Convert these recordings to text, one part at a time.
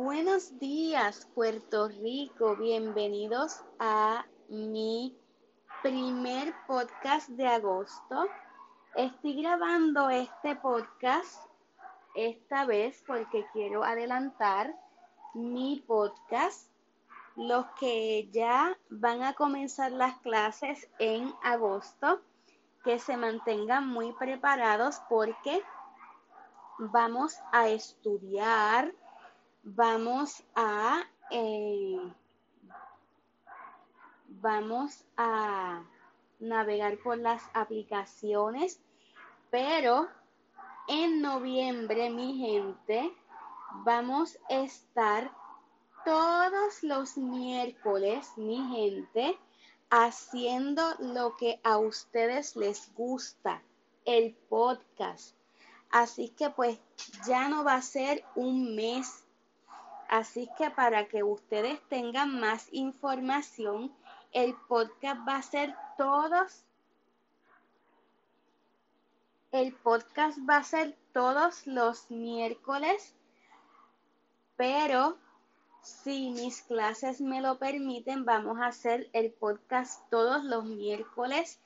Buenos días, Puerto Rico. Bienvenidos a mi primer podcast de agosto. Estoy grabando este podcast esta vez porque quiero adelantar mi podcast. Los que ya van a comenzar las clases en agosto, que se mantengan muy preparados porque vamos a estudiar vamos a eh, vamos a navegar por las aplicaciones pero en noviembre mi gente vamos a estar todos los miércoles mi gente haciendo lo que a ustedes les gusta el podcast. Así que pues ya no va a ser un mes Así que para que ustedes tengan más información, el podcast va a ser todos el podcast va a ser todos los miércoles, pero si mis clases me lo permiten, vamos a hacer el podcast todos los miércoles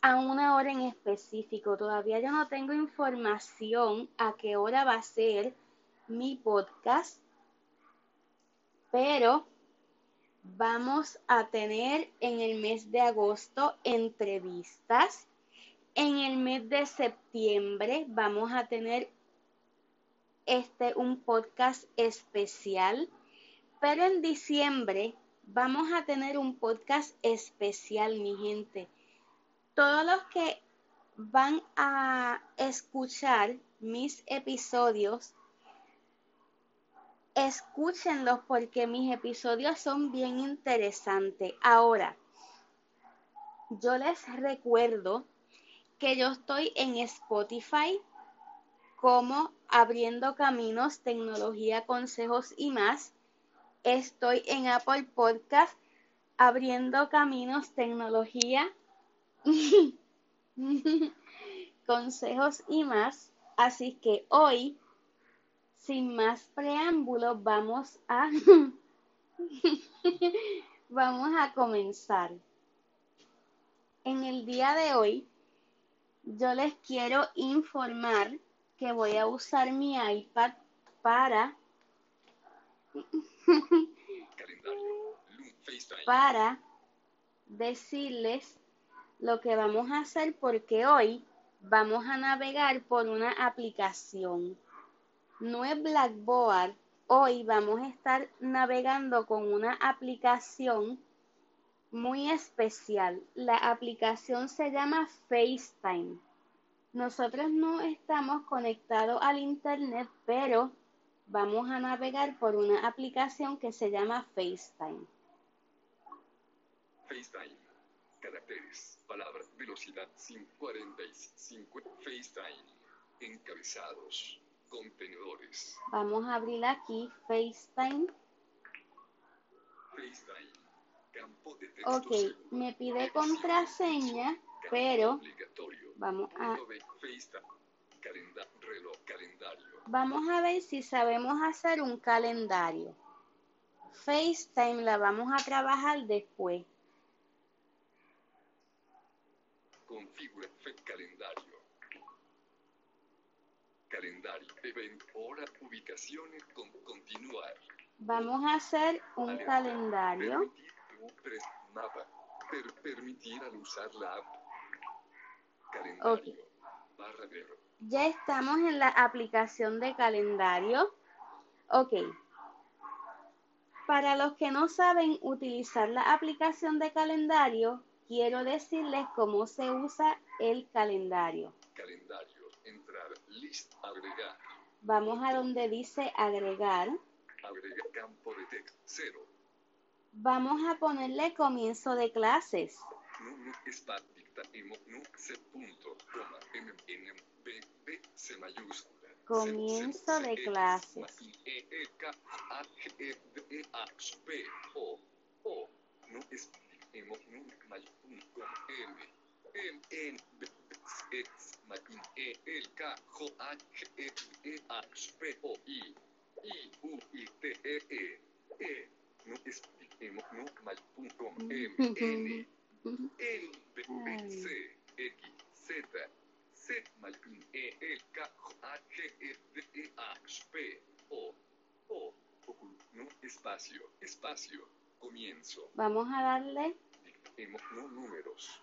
a una hora en específico. Todavía yo no tengo información a qué hora va a ser mi podcast, pero vamos a tener en el mes de agosto entrevistas. En el mes de septiembre vamos a tener este un podcast especial, pero en diciembre vamos a tener un podcast especial, mi gente. Todos los que van a escuchar mis episodios escúchenlos porque mis episodios son bien interesantes. Ahora, yo les recuerdo que yo estoy en Spotify como Abriendo Caminos, Tecnología, Consejos y más. Estoy en Apple Podcast Abriendo Caminos, Tecnología, Consejos y más. Así que hoy sin más preámbulos, vamos a vamos a comenzar. En el día de hoy, yo les quiero informar que voy a usar mi iPad para para decirles lo que vamos a hacer porque hoy vamos a navegar por una aplicación no es Blackboard. Hoy vamos a estar navegando con una aplicación muy especial. La aplicación se llama FaceTime. Nosotros no estamos conectados al Internet, pero vamos a navegar por una aplicación que se llama FaceTime. FaceTime. Caracteres, palabras, velocidad 545. FaceTime. Encabezados. Contenedores. Vamos a abrir aquí FaceTime. FaceTime. Campo de texto ok, me pide contraseña, pero vamos a Vamos a ver si sabemos hacer un calendario. FaceTime la vamos a trabajar después. Configura calendario evento, hora, ubicaciones, con, continuar. Vamos a hacer un calendario. Permitir, mapa, per, permitir al usar la app. Calendario. Okay. Barra. Ya estamos en la aplicación de calendario. Ok. Para los que no saben utilizar la aplicación de calendario, quiero decirles cómo se usa el calendario. Calendario list, agregar. Vamos a donde dice agregar. Agregar campo de texto, cero. Vamos a ponerle comienzo de clases. No, no, espacio, dicta, emo, no, c, punto, coma, m, n, b, b, c mayúscula. Comienzo de clases. E, e, K, A, G, E, D, E, A, P, O, O, no, es, emo, no, mayúscula, M, M, N, B, X, E, L, K, J, H, E, E, H, P, O, I. I, U, I, T, E, E, E, no es, emo, no, mal, punto, com, M, N, L, B, C, X, Z, Z, mal, E, L, K, H, E, D, E, H, P, O, O, no, espacio, espacio, comienzo, Vamos a darle. No números,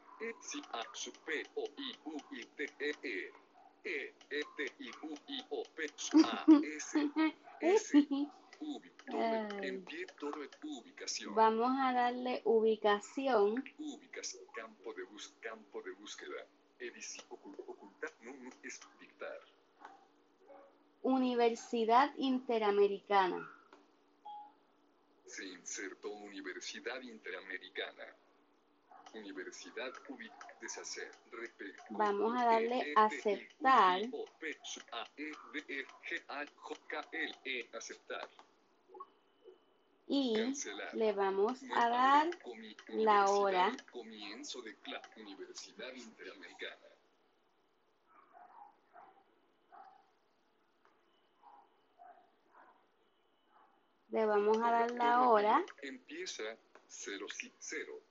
E, C, P, O, I, U, I, T, E, E, E, E, T, I, U, I, O, P, A, S, ubicación, Vamos a darle ubicación. campo de bus, campo de búsqueda, edición, ocul- ocultar, no, no, es dictar, Universidad Interamericana. se insertó Universidad Interamericana. Universidad ubic deshacer, Vamos a darle aceptar. U, I, O, P, sub A, E, D, E, G, A, J, K, L, E, aceptar, Y cancelar. le vamos a dar la hora. Comienzo de clase, Universidad Interamericana. le vamos a dar la hora. Empieza 0, 0.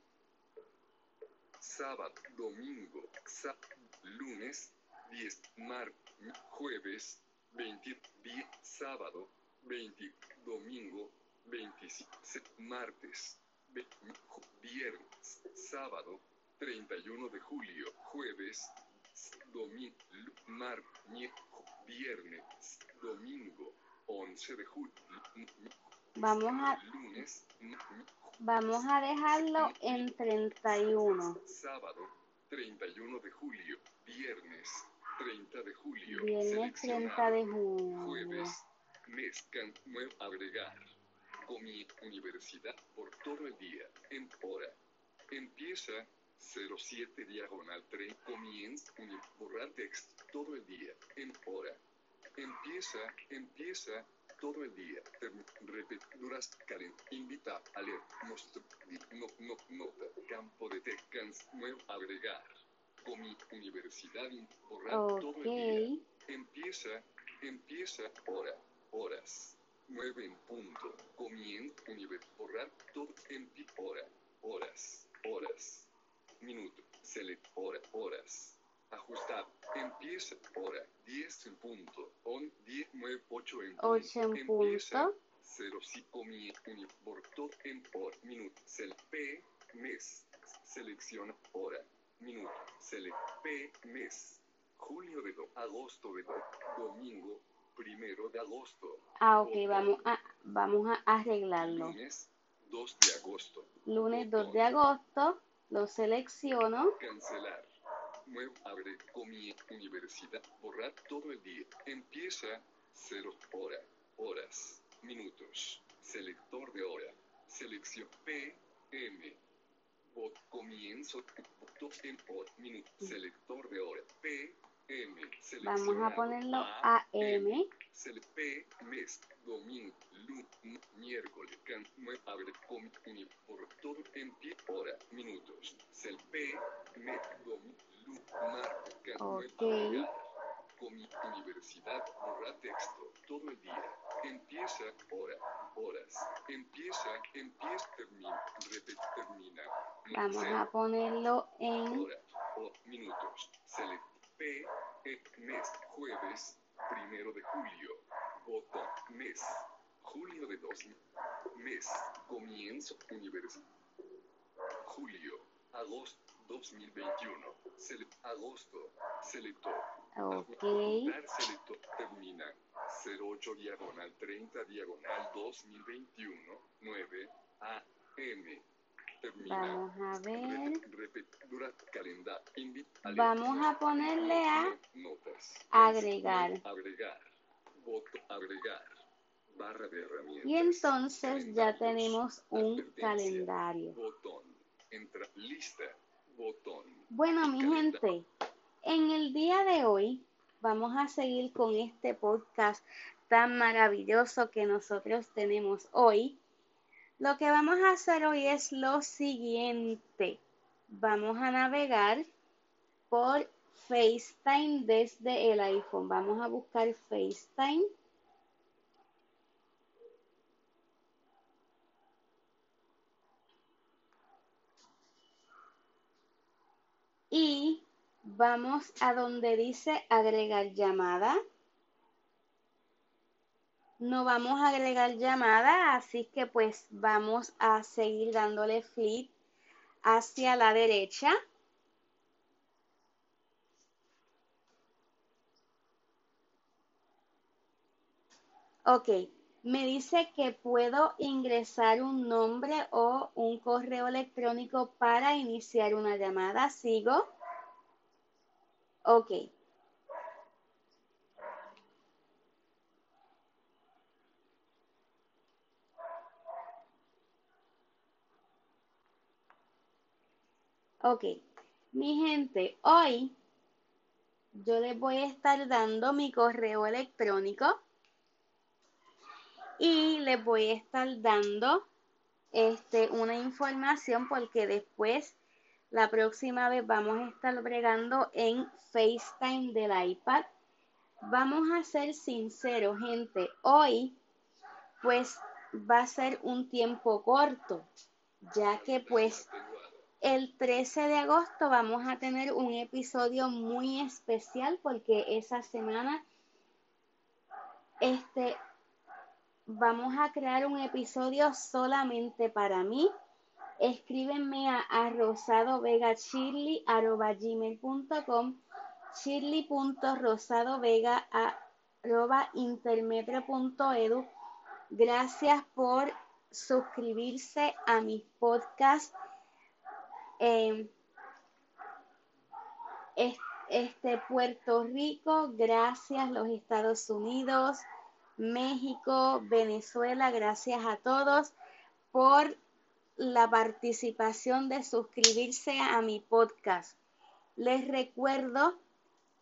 Sábado, domingo, lunes, 10, mar, jueves, 20, 10, sábado, 20, domingo, 25, martes, ve- ju- viernes, sábado, 31 de julio, jueves, domingo, mar, mie- ju- viernes, domingo, 11 de julio, Vamos a, lunes, vamos a dejarlo en 31. sábado, 31 de julio, viernes, 30 de julio, Viernes 30 seleccionar, de julio. jueves, mes, can, nuevo, agregar, comi, universidad, por todo el día, en hora, empieza, 07 diagonal 3, comienza, borrar texto, todo el día, en hora, empieza, empieza, todo el día, term- repet, duras, calen, invita, a leer, mostr- di- no, no, nota, campo de texto, nuevo, agregar, comi, universidad, borrar todo el día. Empieza, empieza, hora, horas, nueve en punto, comienza, univer, borrar todo, empi, hora, horas, horas, minuto, select, hora, horas, ajustar, empieza, hora, 10 en punto, on, 10, 9, 8 en punto, 8 en empieza, punto. 0, si, comi, uni, por todo, en, hora, minuto, sel, P, mes, selecciona, hora, minuto, select, P, mes, Julio de do, agosto de do, domingo, primero de agosto, Ah, ok, vamos a, vamos a arreglarlo. lunes 2 de agosto, Lunes 2 de agosto, lo selecciono. cancelar, nuevo, abre, comi, universidad, borrar todo el día, empieza, 0, hora, horas, minutos, selector de hora, selección P, M, bot, comienzo, bot, en hora, minuto, selector de hora, P, M, Vamos a ponerlo A, M. P, mes, domingo, lu, m- miércoles, can, abre, por todo en pie, hora, minutos. P, me, domingo, lu, martes, can, mue, Ok. agregar. Comi, universidad, borrar texto, todo el día. Empieza, hora, horas. Empieza, empieza, termina, repet, termina. Vamos a ponerlo en hora, o minutos. Select P, E, mes, jueves, primero de julio. Botón, mes, julio de dos, mes, comienzo, universidad. Julio, agosto 2021. Sele agosto, selector. Ok. Selector, termina. 08 diagonal 30 diagonal 2021 9 AM. Termina. Vamos a ver. Repet- repet- dura- calendario. Invit, Vamos a ponerle a Notas. agregar. Agregar. Voto. Agregar. Barra de herramientas. Y entonces ya tenemos un calendario. Botón. Entra. Lista. Botón. Bueno, mi gente, en el día de hoy vamos a seguir con este podcast tan maravilloso que nosotros tenemos hoy. Lo que vamos a hacer hoy es lo siguiente. Vamos a navegar por FaceTime desde el iPhone. Vamos a buscar FaceTime. Y vamos a donde dice agregar llamada. No vamos a agregar llamada, así que pues vamos a seguir dándole flip hacia la derecha. Ok, me dice que puedo ingresar un nombre o un correo electrónico para iniciar una llamada. ¿Sigo? Ok. Ok, mi gente, hoy yo les voy a estar dando mi correo electrónico y les voy a estar dando este, una información porque después la próxima vez vamos a estar bregando en FaceTime del iPad. Vamos a ser sinceros, gente. Hoy, pues, va a ser un tiempo corto, ya que pues el 13 de agosto vamos a tener un episodio muy especial porque esa semana este vamos a crear un episodio solamente para mí. Escríbenme a, a rosadovegachirly.com chirly.rosadovega.intermetro.edu Gracias por suscribirse a mi podcast. Eh, este Puerto Rico, gracias los Estados Unidos, México, Venezuela, gracias a todos por la participación de suscribirse a mi podcast. Les recuerdo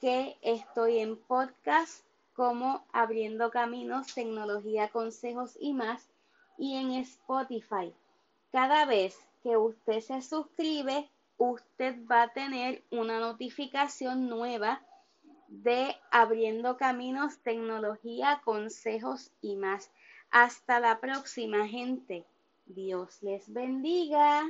que estoy en podcast como Abriendo Caminos, Tecnología, Consejos y más y en Spotify. Cada vez que usted se suscribe, usted va a tener una notificación nueva de Abriendo Caminos, Tecnología, Consejos y más. Hasta la próxima, gente. Dios les bendiga.